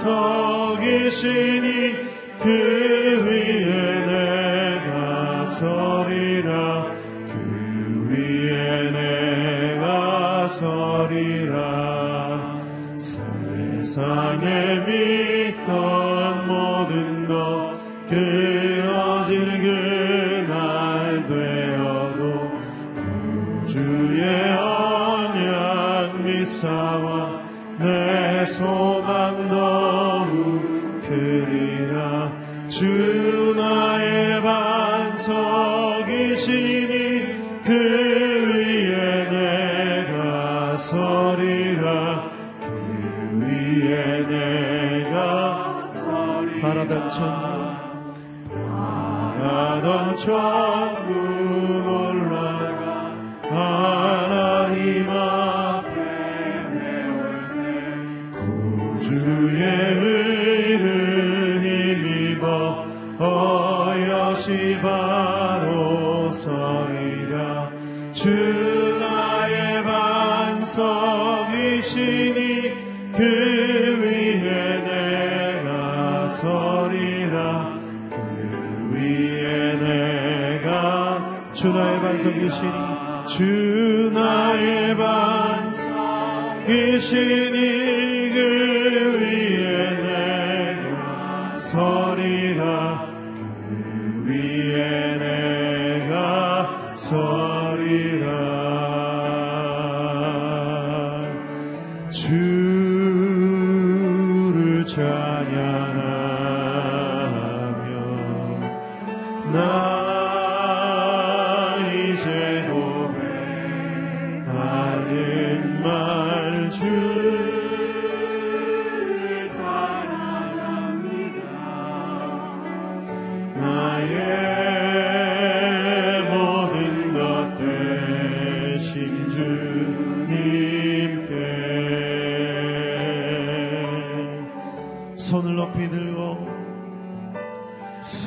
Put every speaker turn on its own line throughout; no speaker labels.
서 계시니 그 성이시니 그 위에 내가 서리라. 그 위에 내가 주 나의 반성이시니 주 나의 반성이시니.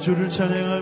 주를 찬양하며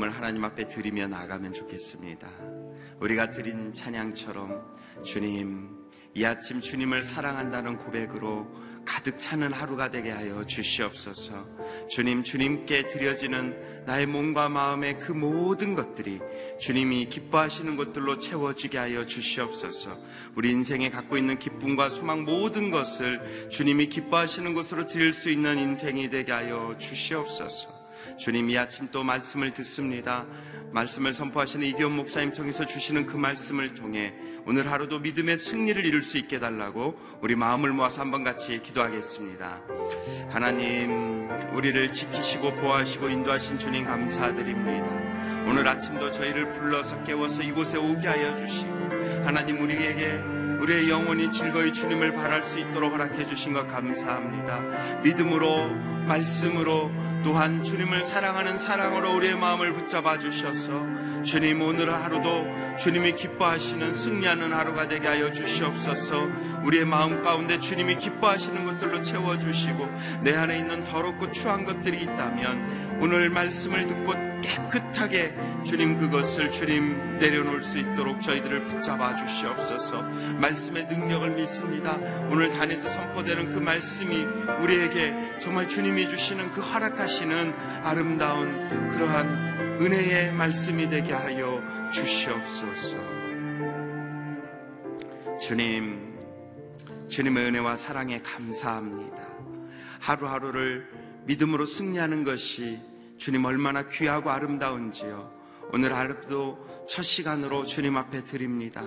마음을 하나님 앞에 드리며 나가면 좋겠습니다. 우리가 드린 찬양처럼 주님, 이 아침 주님을 사랑한다는 고백으로 가득 차는 하루가 되게 하여 주시옵소서. 주님, 주님께 드려지는 나의 몸과 마음의 그 모든 것들이 주님이 기뻐하시는 것들로 채워지게 하여 주시옵소서. 우리 인생에 갖고 있는 기쁨과 소망 모든 것을 주님이 기뻐하시는 것으로 드릴 수 있는 인생이 되게 하여 주시옵소서. 주님 이 아침 또 말씀을 듣습니다. 말씀을 선포하시는 이기원 목사님 통해서 주시는 그 말씀을 통해 오늘 하루도 믿음의 승리를 이룰 수 있게 달라고 우리 마음을 모아서 한번 같이 기도하겠습니다. 하나님, 우리를 지키시고 보호하시고 인도하신 주님 감사드립니다. 오늘 아침도 저희를 불러서 깨워서 이곳에 오게 하여 주시고 하나님 우리에게 우리의 영혼이 즐거이 주님을 바랄 수 있도록 허락해 주신 것 감사합니다. 믿음으로 말씀으로 또한 주님을 사랑하는 사랑으로 우리의 마음을 붙잡아 주셔서 주님 오늘 하루도 주님이 기뻐하시는 승리하는 하루가 되게 하여 주시옵소서. 우리의 마음 가운데 주님이 기뻐하시는 것들로 채워주시고 내 안에 있는 더럽고 추한 것들이 있다면 오늘 말씀을 듣고 깨끗하게 주님 그것을 주님 내려놓을 수 있도록 저희들을 붙잡아 주시옵소서. 말씀의 능력을 믿습니다. 오늘 단에서 선포되는 그 말씀이 우리에게 정말 주님이 주시는 그 허락하시는 아름다운 그러한 은혜의 말씀이 되게 하여 주시옵소서. 주님, 주님의 은혜와 사랑에 감사합니다. 하루하루를 믿음으로 승리하는 것이 주님 얼마나 귀하고 아름다운지요. 오늘 하루도 첫 시간으로 주님 앞에 드립니다.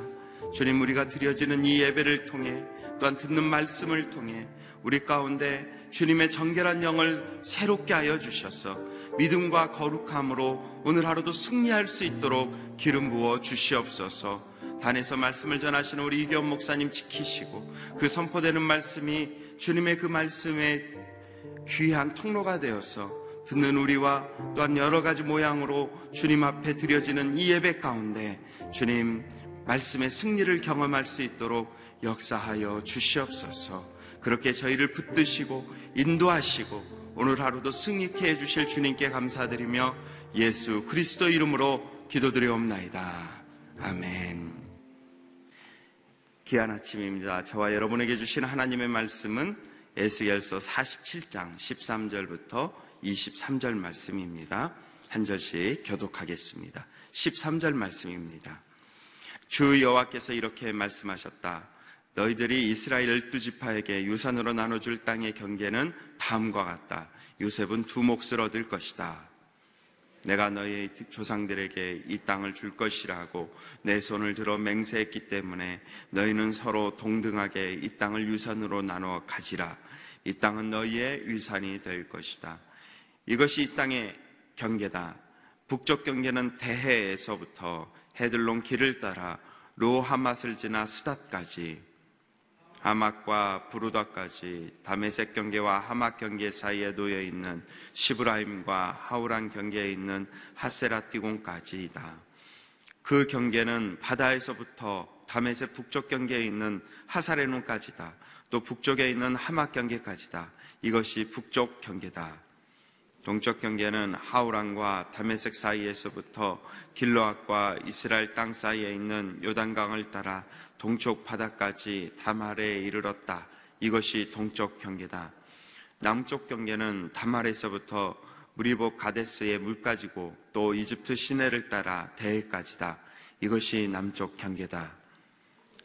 주님, 우리가 드려지는 이 예배를 통해 또한 듣는 말씀을 통해 우리 가운데 주님의 정결한 영을 새롭게 하여 주셔서 믿음과 거룩함으로 오늘 하루도 승리할 수 있도록 기름 부어 주시옵소서. 단에서 말씀을 전하시는 우리 이경 목사님 지키시고 그 선포되는 말씀이 주님의 그 말씀에 귀한 통로가 되어서 듣는 우리와 또한 여러 가지 모양으로 주님 앞에 드려지는 이 예배 가운데 주님 말씀의 승리를 경험할 수 있도록 역사하여 주시옵소서. 그렇게 저희를 붙드시고 인도하시고 오늘 하루도 승리케 해주실 주님께 감사드리며 예수 그리스도 이름으로 기도드리옵나이다. 아멘. 귀한 아침입니다. 저와 여러분에게 주신 하나님의 말씀은 에스겔서 47장 13절부터 23절 말씀입니다. 한 절씩 교독하겠습니다. 13절 말씀입니다. 주 여호와께서 이렇게 말씀하셨다. 너희들이 이스라엘 열두 지파에게 유산으로 나눠줄 땅의 경계는 다음과 같다. 요셉은 두 몫을 얻을 것이다. 내가 너희 조상들에게 이 땅을 줄 것이라고 내 손을 들어 맹세했기 때문에 너희는 서로 동등하게 이 땅을 유산으로 나눠 가지라. 이 땅은 너희의 유산이 될 것이다. 이것이 이 땅의 경계다. 북쪽 경계는 대해에서부터 헤들론 길을 따라 로하맛을 지나 스닷까지 하막과 부르다까지 다메섹 경계와 하막 경계 사이에 놓여 있는 시브라임과 하우란 경계에 있는 하세라 띠공까지이다. 그 경계는 바다에서부터 다메섹 북쪽 경계에 있는 하사레논까지다. 또 북쪽에 있는 하막 경계까지다. 이것이 북쪽 경계다. 동쪽 경계는 하우란과 다메섹 사이에서부터 길로앗과 이스라엘 땅 사이에 있는 요단강을 따라 동쪽 바다까지 다말에 이르렀다. 이것이 동쪽 경계다. 남쪽 경계는 다말에서부터 무리복 가데스의 물까지고 또 이집트 시내를 따라 대해까지다. 이것이 남쪽 경계다.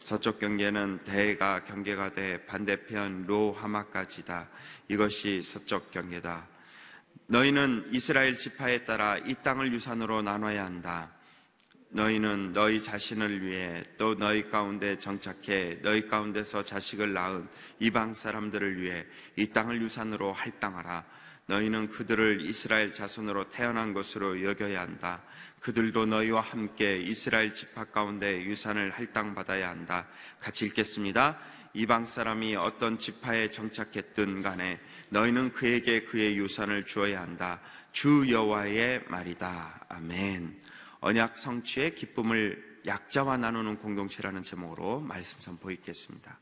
서쪽 경계는 대해가 경계가 돼 반대편 로하마까지다. 이것이 서쪽 경계다. 너희는 이스라엘 지파에 따라 이 땅을 유산으로 나눠야 한다. 너희는 너희 자신을 위해 또 너희 가운데 정착해 너희 가운데서 자식을 낳은 이방 사람들을 위해 이 땅을 유산으로 할당하라. 너희는 그들을 이스라엘 자손으로 태어난 것으로 여겨야 한다. 그들도 너희와 함께 이스라엘 지파 가운데 유산을 할당받아야 한다. 같이 읽겠습니다. 이방 사람이 어떤 지파에 정착했든 간에 너희는 그에게 그의 유산을 주어야 한다. 주 여호와의 말이다. 아멘. 언약 성취의 기쁨을 약자와 나누는 공동체라는 제목으로 말씀 선포 있겠습니다.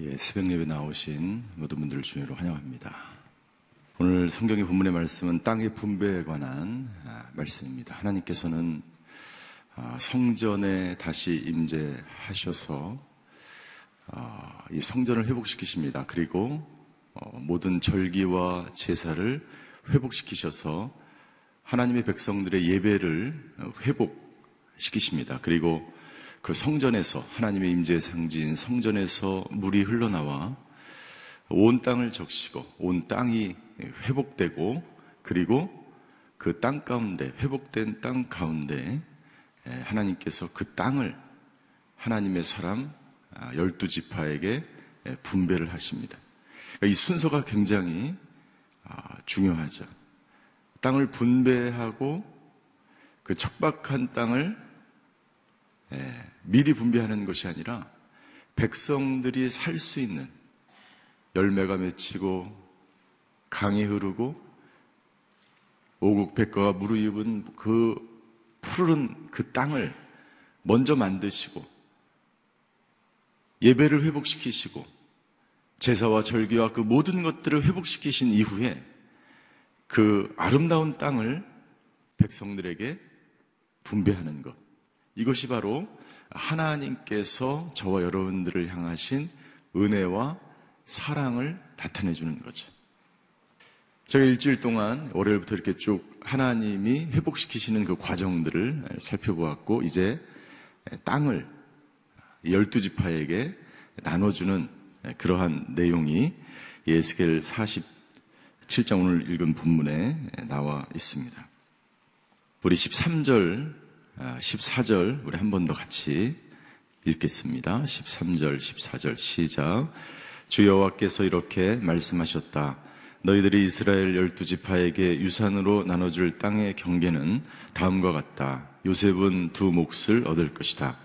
예, 새벽 예배 나오신 모든 분들을 주의로 환영합니다. 오늘 성경의 본문의 말씀은 땅의 분배에 관한 아, 말씀입니다. 하나님께서는 아, 성전에 다시 임재하셔서 아, 이 성전을 회복시키십니다. 그리고 어, 모든 절기와 제사를 회복시키셔서 하나님의 백성들의 예배를 회복시키십니다. 그리고 그 성전에서 하나님의 임재의 상징 성전에서 물이 흘러나와 온 땅을 적시고 온 땅이 회복되고 그리고 그 땅 가운데 회복된 땅 가운데 하나님께서 그 땅을 하나님의 사람 아, 열두 지파에게 분배를 하십니다. 그러니까 이 순서가 굉장히 아, 중요하죠. 땅을 분배하고 그 척박한 땅을 미리 분배하는 것이 아니라 백성들이 살 수 있는 열매가 맺히고 강이 흐르고 오국 백과가 무르입은 그 푸른 그 땅을 먼저 만드시고 예배를 회복시키시고 제사와 절기와 그 모든 것들을 회복시키신 이후에 그 아름다운 땅을 백성들에게 분배하는 것. 이것이 바로 하나님께서 저와 여러분들을 향하신 은혜와 사랑을 나타내 주는 거죠. 제가 일주일 동안 월요일부터 이렇게 쭉 하나님이 회복시키시는 그 과정들을 살펴보았고 이제 땅을 열두 지파에게 나눠주는 그러한 내용이 예스겔 47장 오늘 읽은 본문에 나와 있습니다. 우리 13절, 14절 우리 한 번 더 같이 읽겠습니다. 13절, 14절 시작. 주 여호와께서 이렇게 말씀하셨다. 너희들이 이스라엘 열두 지파에게 유산으로 나눠줄 땅의 경계는 다음과 같다. 요셉은 두 몫을 얻을 것이다.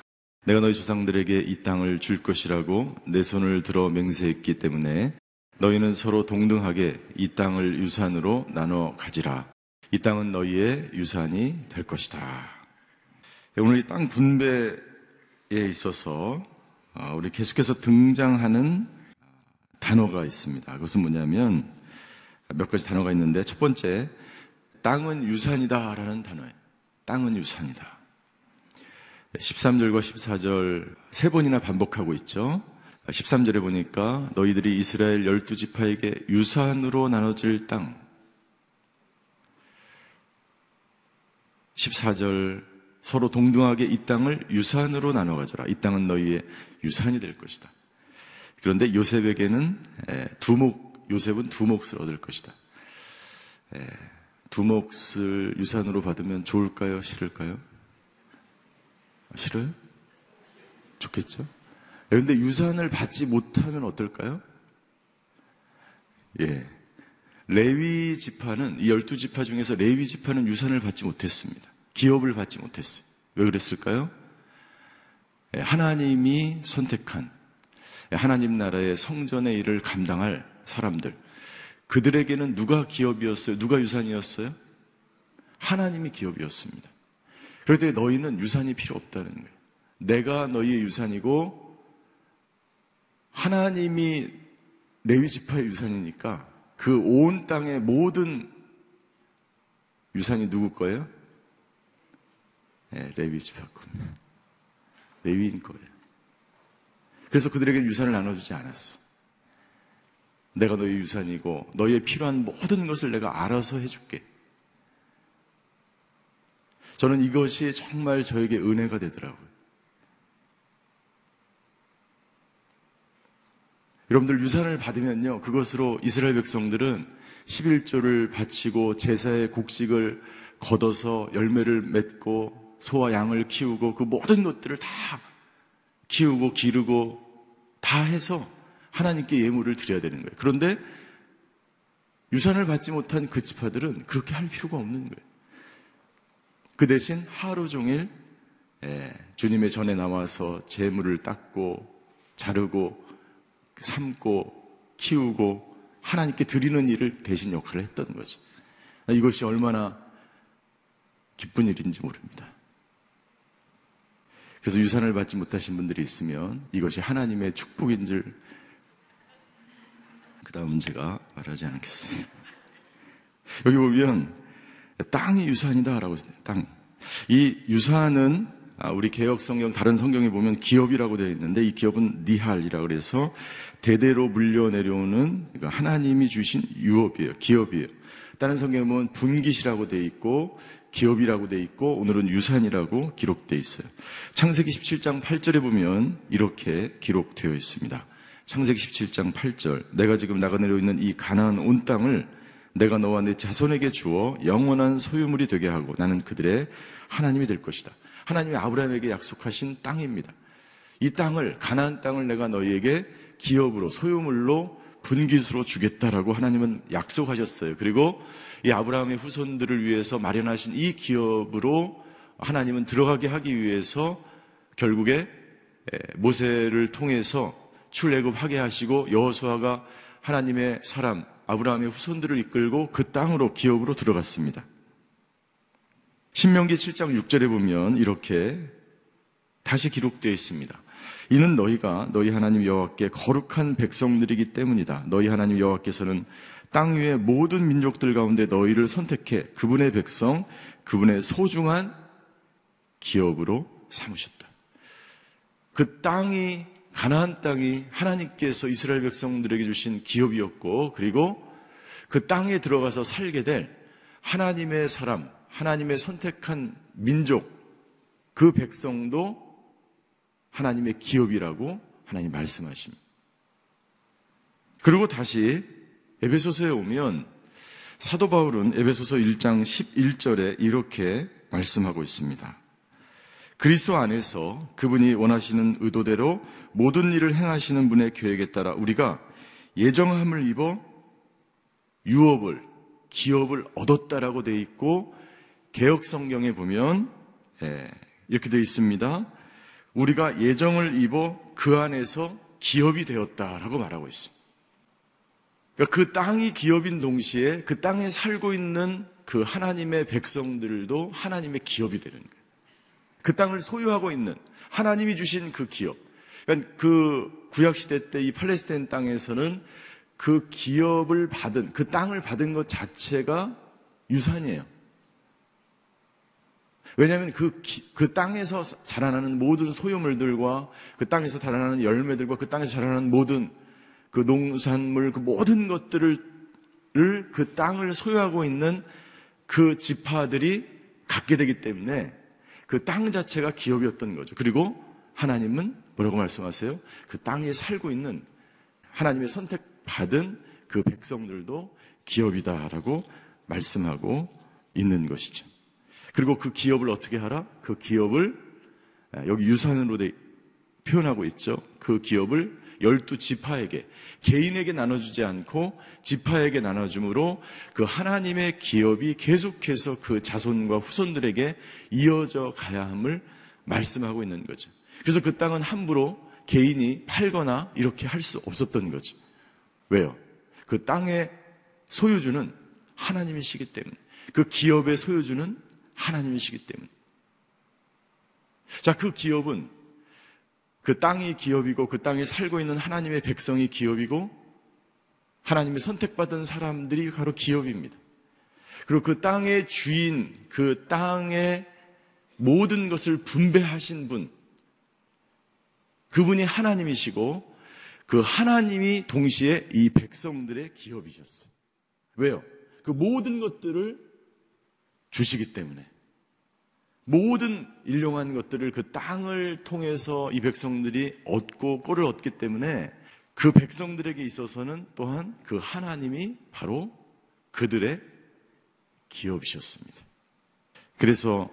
내가 너희 조상들에게 이 땅을 줄 것이라고 내 손을 들어 맹세했기 때문에 너희는 서로 동등하게 이 땅을 유산으로 나눠 가지라. 이 땅은 너희의 유산이 될 것이다. 오늘 이 땅 분배에 있어서 어, 우리 계속해서 등장하는 단어가 있습니다. 그것은 뭐냐면 몇 가지 단어가 있는데 첫 번째 땅은 유산이다 라는 단어예요. 땅은 유산이다. 13절과 14절 세 번이나 반복하고 있죠. 13절에 보니까 너희들이 이스라엘 열두 지파에게 유산으로 나눠질 땅. 14절 서로 동등하게 이 땅을 유산으로 나눠 가져라. 이 땅은 너희의 유산이 될 것이다. 그런데 요셉에게는 두목 요셉은 두 몫을 얻을 것이다. 두 몫을 유산으로 받으면 좋을까요? 싫을까요? 싫어요? 좋겠죠? 그런데 유산을 받지 못하면 어떨까요? 예. 레위 지파는 이 열두 지파 중에서 레위 지파는 유산을 받지 못했습니다. 기업을 받지 못했어요. 왜 그랬을까요? 하나님이 선택한 하나님 나라의 성전의 일을 감당할 사람들. 그들에게는 누가 기업이었어요? 누가 유산이었어요? 하나님이 기업이었습니다. 그런데 너희는 유산이 필요 없다는 거예요. 내가 너희의 유산이고 하나님이 레위 지파의 유산이니까 그 온 땅의 모든 유산이 누구 거예요? 네, 레위 지파 겁니다. 레위인 거예요. 그래서 그들에게 유산을 나눠주지 않았어. 내가 너의 유산이고 너희의 필요한 모든 것을 내가 알아서 해줄게. 저는 이것이 정말 저에게 은혜가 되더라고요. 여러분들 유산을 받으면요. 그것으로 이스라엘 백성들은 11조를 바치고 제사의 곡식을 걷어서 열매를 맺고 소와 양을 키우고 그 모든 것들을 다 키우고 기르고 다 해서 하나님께 예물을 드려야 되는 거예요. 그런데 유산을 받지 못한 그 지파들은 그렇게 할 필요가 없는 거예요. 그 대신 하루 종일 예, 주님의 전에 나와서 재물을 닦고 자르고 삶고 키우고 하나님께 드리는 일을 대신 역할을 했던 거죠. 이것이 얼마나 기쁜 일인지 모릅니다. 그래서 유산을 받지 못하신 분들이 있으면 이것이 하나님의 축복인 줄, 그 다음은 제가 말하지 않겠습니다. 여기 보면 땅이 유산이다라고. 땅. 이 유산은 아, 우리 개혁 성경 다른 성경에 보면 기업이라고 되어 있는데 이 기업은 니할이라 그래서 대대로 물려 내려오는 그러니까 하나님이 주신 유업이에요. 기업이에요. 다른 성경에 보면 분깃이라고 되어 있고 기업이라고 되어 있고 오늘은 유산이라고 기록되어 있어요. 창세기 17장 8절에 보면 이렇게 기록되어 있습니다. 창세기 17장 8절 내가 지금 나가 내려 있는 이 가나안 온 땅을 내가 너와 내 자손에게 주어 영원한 소유물이 되게 하고 나는 그들의 하나님이 될 것이다. 하나님이 아브라함에게 약속하신 땅입니다. 이 땅을 가나안 땅을 내가 너희에게 기업으로 소유물로 분깃으로 주겠다라고 하나님은 약속하셨어요. 그리고 이 아브라함의 후손들을 위해서 마련하신 이 기업으로 하나님은 들어가게 하기 위해서 결국에 모세를 통해서 출애굽하게 하시고 여호수아가 하나님의 사람 아브라함의 후손들을 이끌고 그 땅으로 기업으로 들어갔습니다. 신명기 7장 6절에 보면 이렇게 다시 기록되어 있습니다. 이는 너희가 너희 하나님 여호와께 거룩한 백성들이기 때문이다. 너희 하나님 여호와께서는 땅 위의 모든 민족들 가운데 너희를 선택해 그분의 백성, 그분의 소중한 기업으로 삼으셨다. 그 땅이 가나안 땅이 하나님께서 이스라엘 백성들에게 주신 기업이었고 그리고 그 땅에 들어가서 살게 될 하나님의 사람, 하나님의 선택한 민족, 그 백성도 하나님의 기업이라고 하나님 말씀하십니다. 그리고 다시 에베소서에 오면 사도 바울은 에베소서 1장 11절에 이렇게 말씀하고 있습니다. 그리스도 안에서 그분이 원하시는 의도대로 모든 일을 행하시는 분의 계획에 따라 우리가 예정함을 입어 유업을 기업을 얻었다라고 돼 있고 개혁 성경에 보면 예, 이렇게 돼 있습니다. 우리가 예정을 입어 그 안에서 기업이 되었다라고 말하고 있습니다. 그러니까 그 땅이 기업인 동시에 그 땅에 살고 있는 그 하나님의 백성들도 하나님의 기업이 되는 거예요. 그 땅을 소유하고 있는 하나님이 주신 그 기업. 그러니까 그 구약 시대 때 이 팔레스타인 땅에서는 그 기업을 받은 그 땅을 받은 것 자체가 유산이에요. 왜냐하면 그, 그 땅에서 자라나는 모든 소유물들과 그 땅에서 자라나는 열매들과 그 땅에서 자라나는 모든 그 농산물, 그 모든 것들을 그 땅을 소유하고 있는 그 지파들이 갖게 되기 때문에 그 땅 자체가 기업이었던 거죠. 그리고 하나님은 뭐라고 말씀하세요? 그 땅에 살고 있는 하나님의 선택받은 그 백성들도 기업이다라고 말씀하고 있는 것이죠. 그리고 그 기업을 어떻게 하라? 그 기업을 여기 유산으로 표현하고 있죠. 그 기업을 열두 지파에게 개인에게 나눠주지 않고 지파에게 나눠줌으로 그 하나님의 기업이 계속해서 그 자손과 후손들에게 이어져 가야 함을 말씀하고 있는 거죠. 그래서 그 땅은 함부로 개인이 팔거나 이렇게 할 수 없었던 거죠. 왜요? 그 땅의 소유주는 하나님이시기 때문에 그 기업의 소유주는 하나님이시기 때문에. 자, 그 기업은 그 땅이 기업이고 그 땅에 살고 있는 하나님의 백성이 기업이고 하나님의 선택받은 사람들이 바로 기업입니다. 그리고 그 땅의 주인, 그 땅의 모든 것을 분배하신 분, 그분이 하나님이시고 그 하나님이 동시에 이 백성들의 기업이셨어요. 왜요? 그 모든 것들을 주시기 때문에 모든 일용한 것들을 그 땅을 통해서 이 백성들이 얻고 꼴을 얻기 때문에 그 백성들에게 있어서는 또한 그 하나님이 바로 그들의 기업이셨습니다. 그래서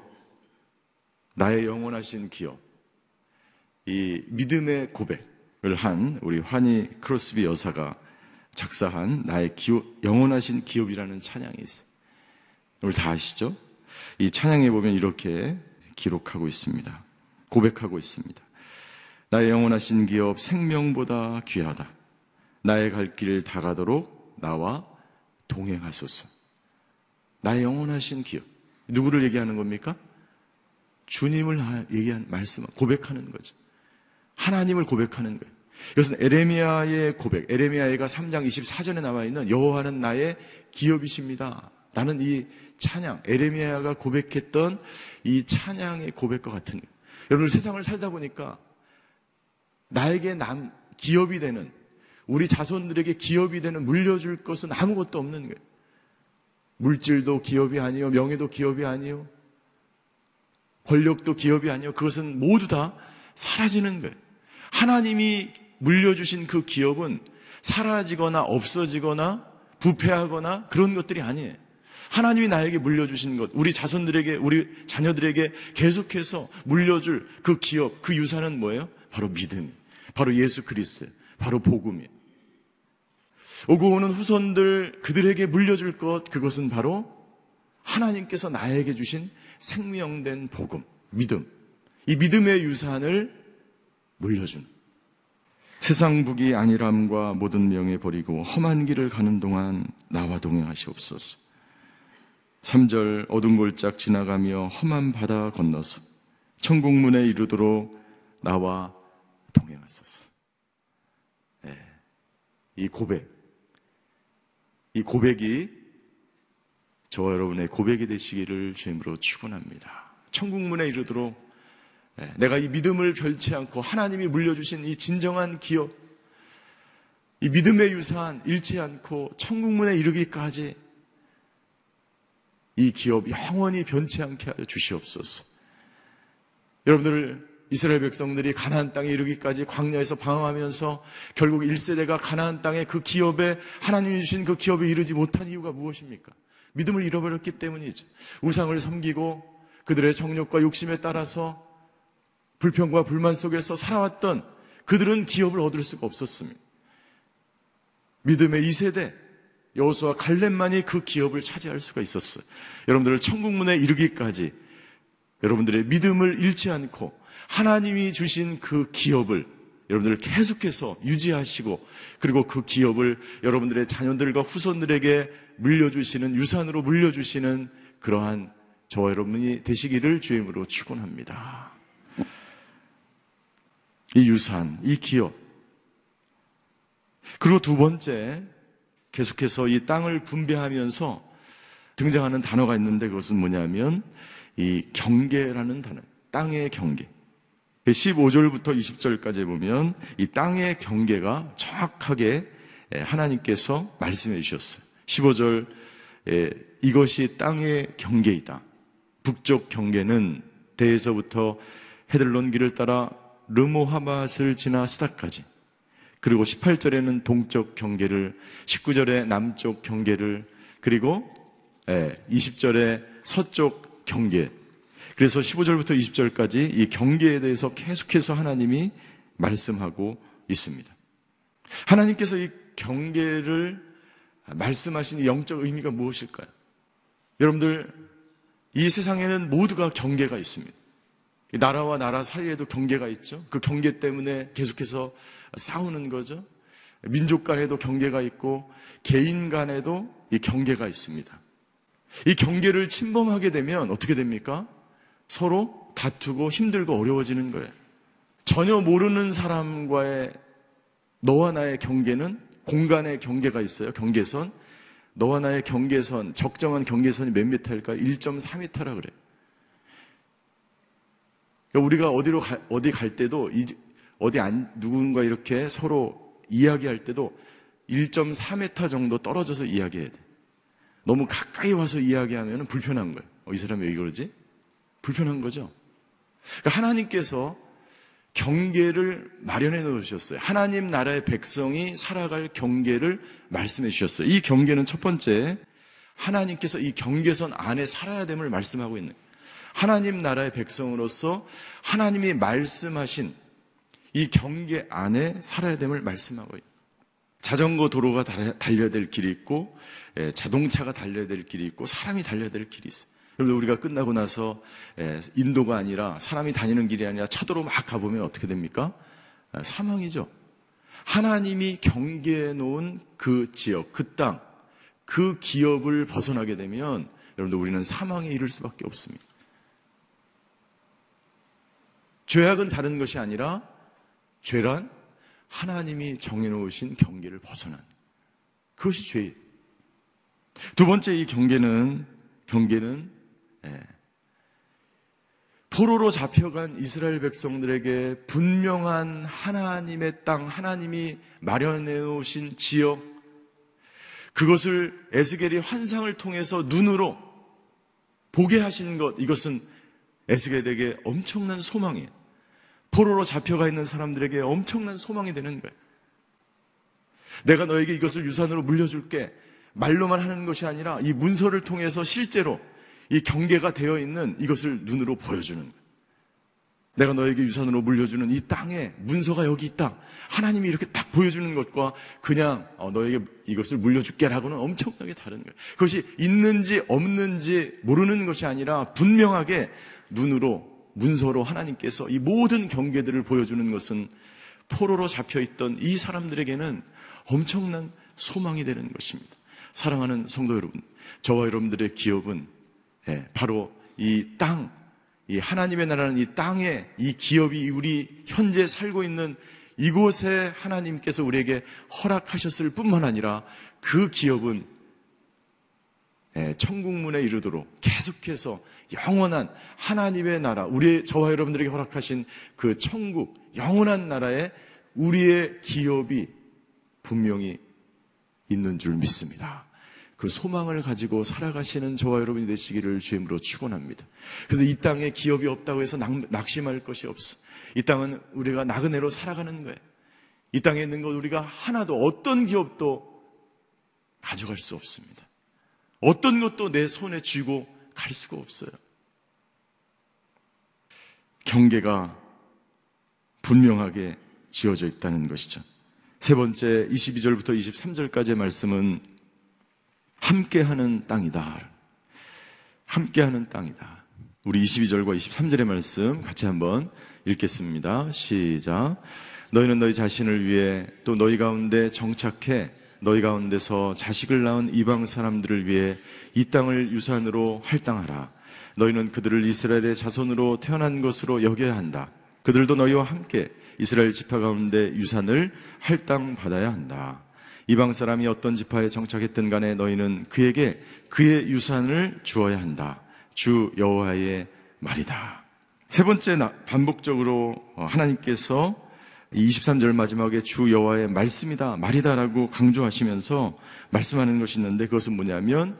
나의 영원하신 기업, 이 믿음의 고백을 한 우리 환희 크로스비 여사가 작사한 나의 기업, 영원하신 기업이라는 찬양이 있어요. 우리 다 아시죠? 이 찬양에 보면 이렇게 기록하고 있습니다. 고백하고 있습니다. 나의 영원하신 기업 생명보다 귀하다. 나의 갈 길을 다 가도록 나와 동행하소서. 나의 영원하신 기업. 누구를 얘기하는 겁니까? 주님을 얘기한 말씀, 고백하는 거죠. 하나님을 고백하는 거예요. 이것은 에레미야의 고백, 에레미야가 3장 24절에 나와 있는 여호와는 나의 기업이십니다. 라는 이 찬양, 에레미야가 고백했던 이 찬양의 고백과 같은. 여러분 세상을 살다 보니까 나에게 남 기업이 되는 우리 자손들에게 기업이 되는 물려줄 것은 아무것도 없는 거예요. 물질도 기업이 아니요, 명예도 기업이 아니요, 권력도 기업이 아니요. 그것은 모두 다 사라지는 거예요. 하나님이 물려주신 그 기업은 사라지거나 없어지거나 부패하거나 그런 것들이 아니에요. 하나님이 나에게 물려주신 것, 우리 자손들에게, 우리 자녀들에게 계속해서 물려줄 그 기업, 그 유산은 뭐예요? 바로 믿음, 바로 예수 그리스도, 바로 복음이에요. 오고 오는 후손들 그들에게 물려줄 것, 그것은 바로 하나님께서 나에게 주신 생명된 복음, 믿음. 이 믿음의 유산을 물려준. 세상 북이 안일함과 모든 명예 버리고 험한 길을 가는 동안 나와 동행하시옵소서. 3절 어둠 골짝 지나가며 험한 바다 건너서 천국문에 이르도록 나와 동행하소서. 네. 이 고백, 이 고백이 저와 여러분의 고백이 되시기를 주임으로 축원합니다. 천국문에 이르도록 네, 내가 이 믿음을 별치 않고 하나님이 물려주신 이 진정한 기업, 이 믿음의 유산 잃지 않고 천국문에 이르기까지 이 기업 영원히 변치 않게 하여 주시옵소서. 여러분들 이스라엘 백성들이 가나안 땅에 이르기까지 광야에서 방황하면서 결국 1세대가 가나안 땅의 그 기업에 하나님이 주신 그 기업에 이르지 못한 이유가 무엇입니까? 믿음을 잃어버렸기 때문이죠. 우상을 섬기고 그들의 정욕과 욕심에 따라서 불평과 불만 속에서 살아왔던 그들은 기업을 얻을 수가 없었습니다. 믿음의 2세대 여호수와 갈렙만이 그 기업을 차지할 수가 있었어요. 여러분들을 천국문에 이르기까지 여러분들의 믿음을 잃지 않고 하나님이 주신 그 기업을 여러분들 계속해서 유지하시고 그리고 그 기업을 여러분들의 자녀들과 후손들에게 물려주시는 유산으로 물려주시는 그러한 저와 여러분이 되시기를 주임으로 축원합니다. 이 유산, 이 기업. 그리고 두 번째 계속해서 이 땅을 분배하면서 등장하는 단어가 있는데 그것은 뭐냐면 이 경계라는 단어, 땅의 경계. 15절부터 20절까지 보면 이 땅의 경계가 정확하게 하나님께서 말씀해 주셨어요. 15절 이것이 땅의 경계이다. 북쪽 경계는 대에서부터 헤들론 길을 따라 르모하맛을 지나 스타까지 그리고 18절에는 동쪽 경계를 19절에 남쪽 경계를 그리고 20절에 서쪽 경계 그래서 15절부터 20절까지 이 경계에 대해서 계속해서 하나님이 말씀하고 있습니다. 하나님께서 이 경계를 말씀하신 이 영적 의미가 무엇일까요? 여러분들, 이 세상에는 모두가 경계가 있습니다. 나라와 나라 사이에도 경계가 있죠. 그 경계 때문에 계속해서 싸우는 거죠. 민족 간에도 경계가 있고 개인 간에도 이 경계가 있습니다. 이 경계를 침범하게 되면 어떻게 됩니까? 서로 다투고 힘들고 어려워지는 거예요. 전혀 모르는 사람과의 너와 나의 경계는 공간의 경계가 있어요. 경계선. 너와 나의 경계선, 적정한 경계선이 몇 미터일까? 1.4미터라 그래요. 그러니까 우리가 어디로 가, 어디 갈 때도 어디 안 누군가 이렇게 서로 이야기할 때도 1.4m 정도 떨어져서 이야기해야 돼. 너무 가까이 와서 이야기하면 불편한 거예요. 어, 이 사람이 왜 그러지? 불편한 거죠. 그러니까 하나님께서 경계를 마련해 놓으셨어요. 하나님 나라의 백성이 살아갈 경계를 말씀해 주셨어요. 이 경계는 첫 번째, 하나님께서 이 경계선 안에 살아야 됨을 말씀하고 있는 하나님 나라의 백성으로서 하나님이 말씀하신 이 경계 안에 살아야 됨을 말씀하고 자전거 도로가 달려야 될 길이 있고 예, 자동차가 달려야 될 길이 있고 사람이 달려야 될 길이 있어요. 여러분 우리가 끝나고 나서 예, 인도가 아니라 사람이 다니는 길이 아니라 차도로 막 가보면 어떻게 됩니까? 아, 사망이죠. 하나님이 경계해 놓은 그 지역, 그 땅, 그 기업을 벗어나게 되면 여러분들 우리는 사망에 이를 수밖에 없습니다. 죄악은 다른 것이 아니라 죄란 하나님이 정해놓으신 경계를 벗어난 그것이 죄예요. 두 번째 이 경계는 경계는 예, 포로로 잡혀간 이스라엘 백성들에게 분명한 하나님의 땅, 하나님이 마련해 놓으신 지역, 그것을 에스겔이 환상을 통해서 눈으로 보게 하신 것, 이것은 에스겔에게 엄청난 소망이에요. 포로로 잡혀가 있는 사람들에게 엄청난 소망이 되는 거예요. 내가 너에게 이것을 유산으로 물려줄게. 말로만 하는 것이 아니라 이 문서를 통해서 실제로 이 경계가 되어 있는 이것을 눈으로 보여주는 거예요. 내가 너에게 유산으로 물려주는 이 땅에 문서가 여기 있다. 하나님이 이렇게 딱 보여주는 것과 그냥 어, 너에게 이것을 물려줄게라고는 엄청나게 다른 거예요. 그것이 있는지 없는지 모르는 것이 아니라 분명하게 눈으로 문서로 하나님께서 이 모든 경계들을 보여주는 것은 포로로 잡혀 있던 이 사람들에게는 엄청난 소망이 되는 것입니다. 사랑하는 성도 여러분, 저와 여러분들의 기업은 예, 바로 이 땅, 이 하나님의 나라는 이 땅에 이 기업이 우리 현재 살고 있는 이곳에 하나님께서 우리에게 허락하셨을 뿐만 아니라 그 기업은 예, 천국문에 이르도록 계속해서 영원한 하나님의 나라, 우리 저와 여러분들에게 허락하신 그 천국, 영원한 나라에 우리의 기업이 분명히 있는 줄 믿습니다. 그 소망을 가지고 살아가시는 저와 여러분이 되시기를 주임으로 축원합니다. 그래서 이 땅에 기업이 없다고 해서 낙, 심할 것이 없어. 이 땅은 우리가 나그네로 살아가는 거예요. 이 땅에 있는 것 우리가 하나도 어떤 기업도 가져갈 수 없습니다. 어떤 것도 내 손에 쥐고 갈 수가 없어요. 경계가 분명하게 지어져 있다는 것이죠. 세 번째 22절부터 23절까지의 말씀은 함께하는 땅이다. 함께하는 땅이다. 우리 22절과 23절의 말씀 같이 한번 읽겠습니다. 시작. 너희는 너희 자신을 위해 또 너희 가운데 정착해 너희 가운데서 자식을 낳은 이방 사람들을 위해 이 땅을 유산으로 할당하라. 너희는 그들을 이스라엘의 자손으로 태어난 것으로 여겨야 한다. 그들도 너희와 함께 이스라엘 지파 가운데 유산을 할당 받아야 한다. 이방 사람이 어떤 지파에 정착했든 간에 너희는 그에게 그의 유산을 주어야 한다. 주 여호와의 말이다. 세 번째 반복적으로 하나님께서 23절 마지막에 주 여호와의 말씀이다, 말이다라고 강조하시면서 말씀하는 것이 있는데 그것은 뭐냐면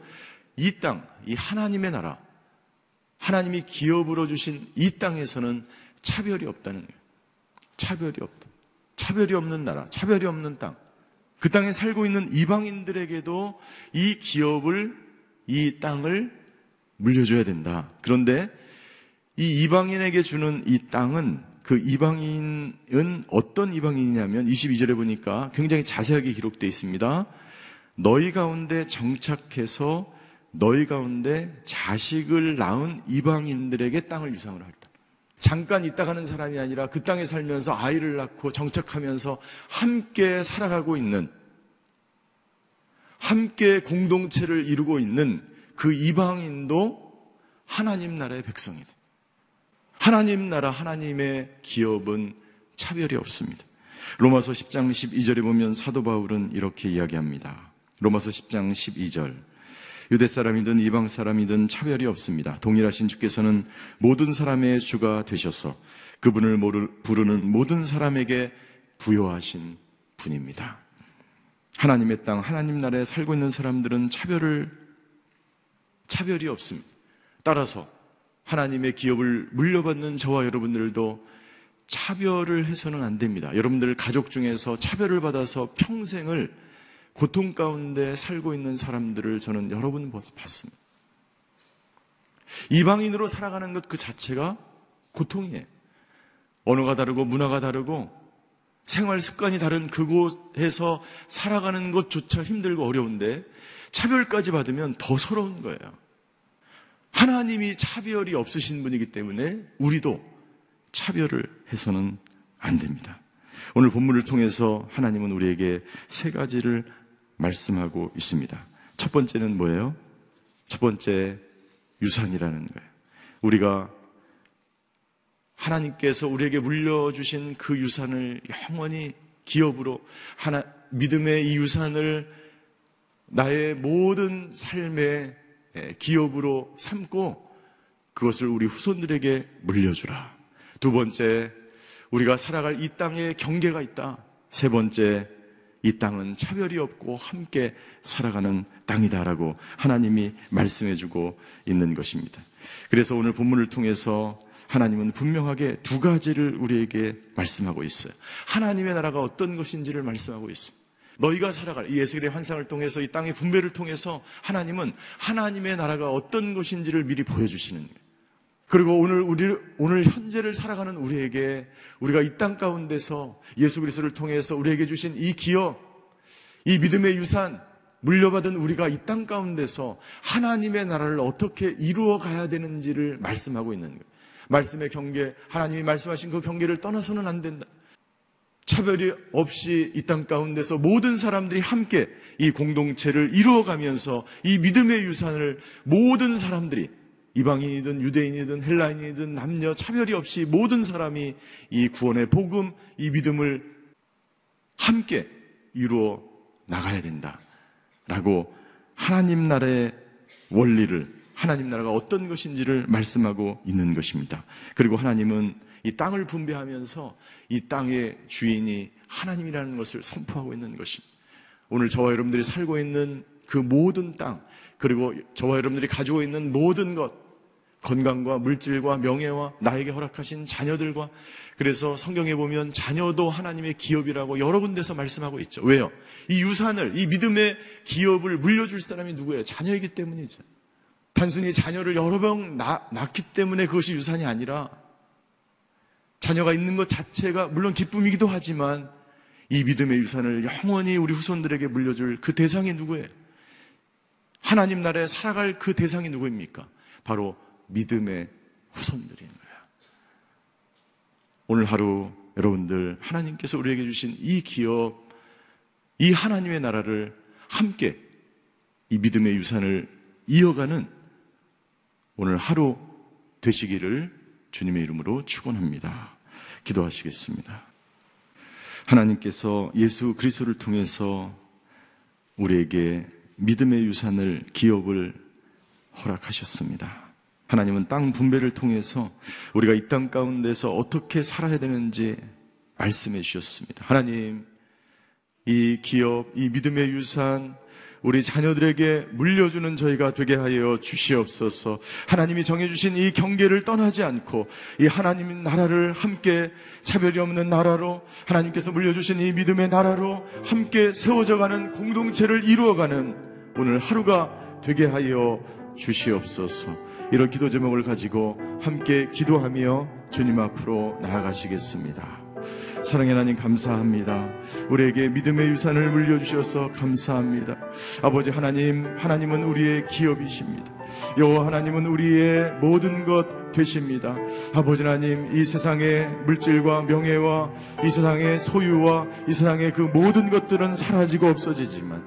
이 땅, 이 하나님의 나라, 하나님이 기업으로 주신 이 땅에서는 차별이 없다는 거예요. 차별이 없다. 차별이 없는 나라, 차별이 없는 땅. 그 땅에 살고 있는 이방인들에게도 이 기업을, 이 땅을 물려줘야 된다. 그런데 이 이방인에게 주는 이 땅은 그 이방인은 어떤 이방인이냐면 22절에 보니까 굉장히 자세하게 기록되어 있습니다. 너희 가운데 정착해서 너희 가운데 자식을 낳은 이방인들에게 땅을 유상으로 할 때. 잠깐 있다 가는 사람이 아니라 그 땅에 살면서 아이를 낳고 정착하면서 함께 살아가고 있는 함께 공동체를 이루고 있는 그 이방인도 하나님 나라의 백성이다. 하나님 나라 하나님의 기업은 차별이 없습니다. 로마서 10장 12절에 보면 사도 바울은 이렇게 이야기합니다. 로마서 10장 12절. 유대 사람이든 이방 사람이든 차별이 없습니다. 동일하신 주께서는 모든 사람의 주가 되셔서 그분을 부르는 모든 사람에게 부여하신 분입니다. 하나님의 땅, 하나님 나라에 살고 있는 사람들은 차별을, 차별이 없습니다. 따라서 하나님의 기업을 물려받는 저와 여러분들도 차별을 해서는 안 됩니다. 여러분들 가족 중에서 차별을 받아서 평생을 고통 가운데 살고 있는 사람들을 저는 여러 분 봤습니다. 이방인으로 살아가는 것 그 자체가 고통이에요. 언어가 다르고 문화가 다르고 생활 습관이 다른 그곳에서 살아가는 것조차 힘들고 어려운데 차별까지 받으면 더 서러운 거예요. 하나님이 차별이 없으신 분이기 때문에 우리도 차별을 해서는 안 됩니다. 오늘 본문을 통해서 하나님은 우리에게 세 가지를 말씀하고 있습니다. 첫 번째는 뭐예요? 첫 번째 유산이라는 거예요. 우리가 하나님께서 우리에게 물려주신 그 유산을 영원히 기업으로 하나 믿음의 이 유산을 나의 모든 삶의 기업으로 삼고 그것을 우리 후손들에게 물려주라. 두 번째, 우리가 살아갈 이 땅에 경계가 있다. 세 번째, 이 땅은 차별이 없고 함께 살아가는 땅이다라고 하나님이 말씀해 주고 있는 것입니다. 그래서 오늘 본문을 통해서 하나님은 분명하게 두 가지를 우리에게 말씀하고 있어요. 하나님의 나라가 어떤 것인지를 말씀하고 있어요. 너희가 살아갈 이 예수의 환상을 통해서 이 땅의 분배를 통해서 하나님은 하나님의 나라가 어떤 것인지를 미리 보여주시는 거예요. 그리고 오늘 우리 오늘 현재를 살아가는 우리에게 우리가 이 땅 가운데서 예수 그리스도를 통해서 우리에게 주신 이 기업, 이 믿음의 유산 물려받은 우리가 이 땅 가운데서 하나님의 나라를 어떻게 이루어 가야 되는지를 말씀하고 있는 거예요. 말씀의 경계, 하나님이 말씀하신 그 경계를 떠나서는 안 된다. 차별이 없이 이 땅 가운데서 모든 사람들이 함께 이 공동체를 이루어가면서 이 믿음의 유산을 모든 사람들이 이방인이든 유대인이든 헬라인이든 남녀 차별이 없이 모든 사람이 이 구원의 복음, 이 믿음을 함께 이루어 나가야 된다. 라고 하나님 나라의 원리를 하나님 나라가 어떤 것인지를 말씀하고 있는 것입니다. 그리고 하나님은 이 땅을 분배하면서 이 땅의 주인이 하나님이라는 것을 선포하고 있는 것입니다. 오늘 저와 여러분들이 살고 있는 그 모든 땅, 그리고 저와 여러분들이 가지고 있는 모든 것, 건강과 물질과 명예와 나에게 허락하신 자녀들과 그래서 성경에 보면 자녀도 하나님의 기업이라고 여러 군데서 말씀하고 있죠. 왜요? 이 유산을, 이 믿음의 기업을 물려줄 사람이 누구예요? 자녀이기 때문이죠. 단순히 자녀를 여러 명 낳기 때문에 그것이 유산이 아니라 자녀가 있는 것 자체가 물론 기쁨이기도 하지만 이 믿음의 유산을 영원히 우리 후손들에게 물려줄 그 대상이 누구예요? 하나님 나라에 살아갈 그 대상이 누구입니까? 바로 믿음의 후손들인 거예요. 오늘 하루 여러분들 하나님께서 우리에게 주신 이 기업, 이 하나님의 나라를 함께 이 믿음의 유산을 이어가는 오늘 하루 되시기를 주님의 이름으로 축원합니다. 기도하시겠습니다. 하나님께서 예수 그리스도를 통해서 우리에게 믿음의 유산을 기업을 허락하셨습니다. 하나님은 땅 분배를 통해서 우리가 이 땅 가운데서 어떻게 살아야 되는지 말씀해 주셨습니다. 하나님, 이 기업, 이 믿음의 유산, 우리 자녀들에게 물려주는 저희가 되게 하여 주시옵소서. 하나님이 정해주신 이 경계를 떠나지 않고 이 하나님 나라를 함께 차별이 없는 나라로 하나님께서 물려주신 이 믿음의 나라로 함께 세워져가는 공동체를 이루어가는 오늘 하루가 되게 하여 주시옵소서. 이런 기도 제목을 가지고 함께 기도하며 주님 앞으로 나아가시겠습니다. 사랑의 하나님 감사합니다. 우리에게 믿음의 유산을 물려주셔서 감사합니다. 아버지 하나님, 하나님은 우리의 기업이십니다. 여호와 하나님은 우리의 모든 것 되십니다. 아버지 하나님, 이 세상의 물질과 명예와 이 세상의 소유와 이 세상의 그 모든 것들은 사라지고 없어지지만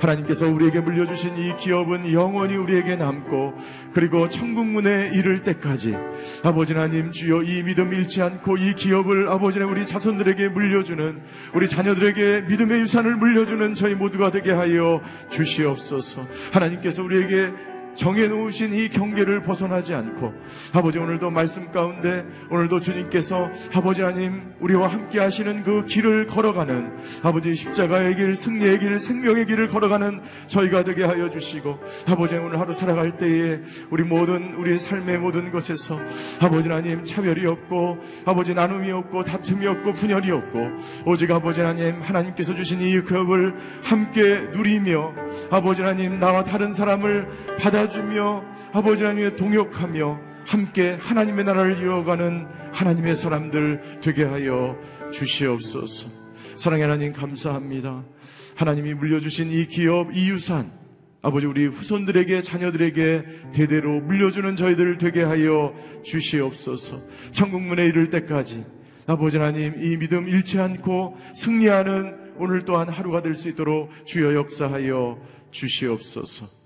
하나님께서 우리에게 물려주신 이 기업은 영원히 우리에게 남고 그리고 천국문에 이를 때까지 아버지 하나님 주여 이 믿음 잃지 않고 이 기업을 아버지 하나님 우리 자손들에게 물려주는 우리 자녀들에게 믿음의 유산을 물려주는 저희 모두가 되게 하여 주시옵소서 하나님께서 우리에게 정해놓으신 이 경계를 벗어나지 않고 아버지 오늘도 말씀 가운데 오늘도 주님께서 아버지 하나님 우리와 함께 하시는 그 길을 걸어가는 아버지 십자가의 길 승리의 길 생명의 길을 걸어가는 저희가 되게 하여 주시고 아버지 오늘 하루 살아갈 때에 우리 모든 우리의 삶의 모든 것에서 아버지 하나님 차별이 없고 아버지 나눔이 없고 다툼이 없고 분열이 없고 오직 아버지 하나님 하나님께서 주신 이 급을 함께 누리며 아버지 하나님 나와 다른 사람을 받아 받아주며 아버지 하나님의 동역하며 함께 하나님의 나라를 이어가는 하나님의 사람들 되게 하여 주시옵소서. 사랑의 하나님 감사합니다. 하나님이 물려주신 이 기업, 이 유산, 아버지 우리 후손들에게 자녀들에게 대대로 물려주는 저희들을 되게 하여 주시옵소서. 천국문에 이를 때까지 아버지 하나님 이 믿음 잃지 않고 승리하는 오늘 또한 하루가 될 수 있도록 주여 역사하여 주시옵소서.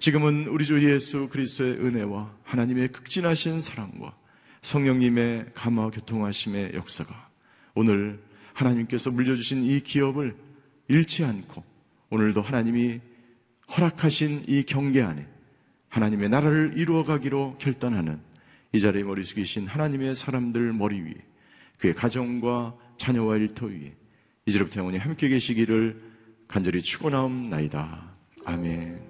지금은 우리 주 예수 그리스도의 은혜와 하나님의 극진하신 사랑과 성령님의 감화 교통하심의 역사가 오늘 하나님께서 물려주신 이 기업을 잃지 않고 오늘도 하나님이 허락하신 이 경계 안에 하나님의 나라를 이루어가기로 결단하는 이 자리에 머리 숙이신 하나님의 사람들 머리 위에 그의 가정과 자녀와 일터 위에 이제부터 영원히 함께 계시기를 간절히 축원하옵나이다. 아멘.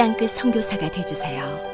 땅끝 선교사가 되주세요.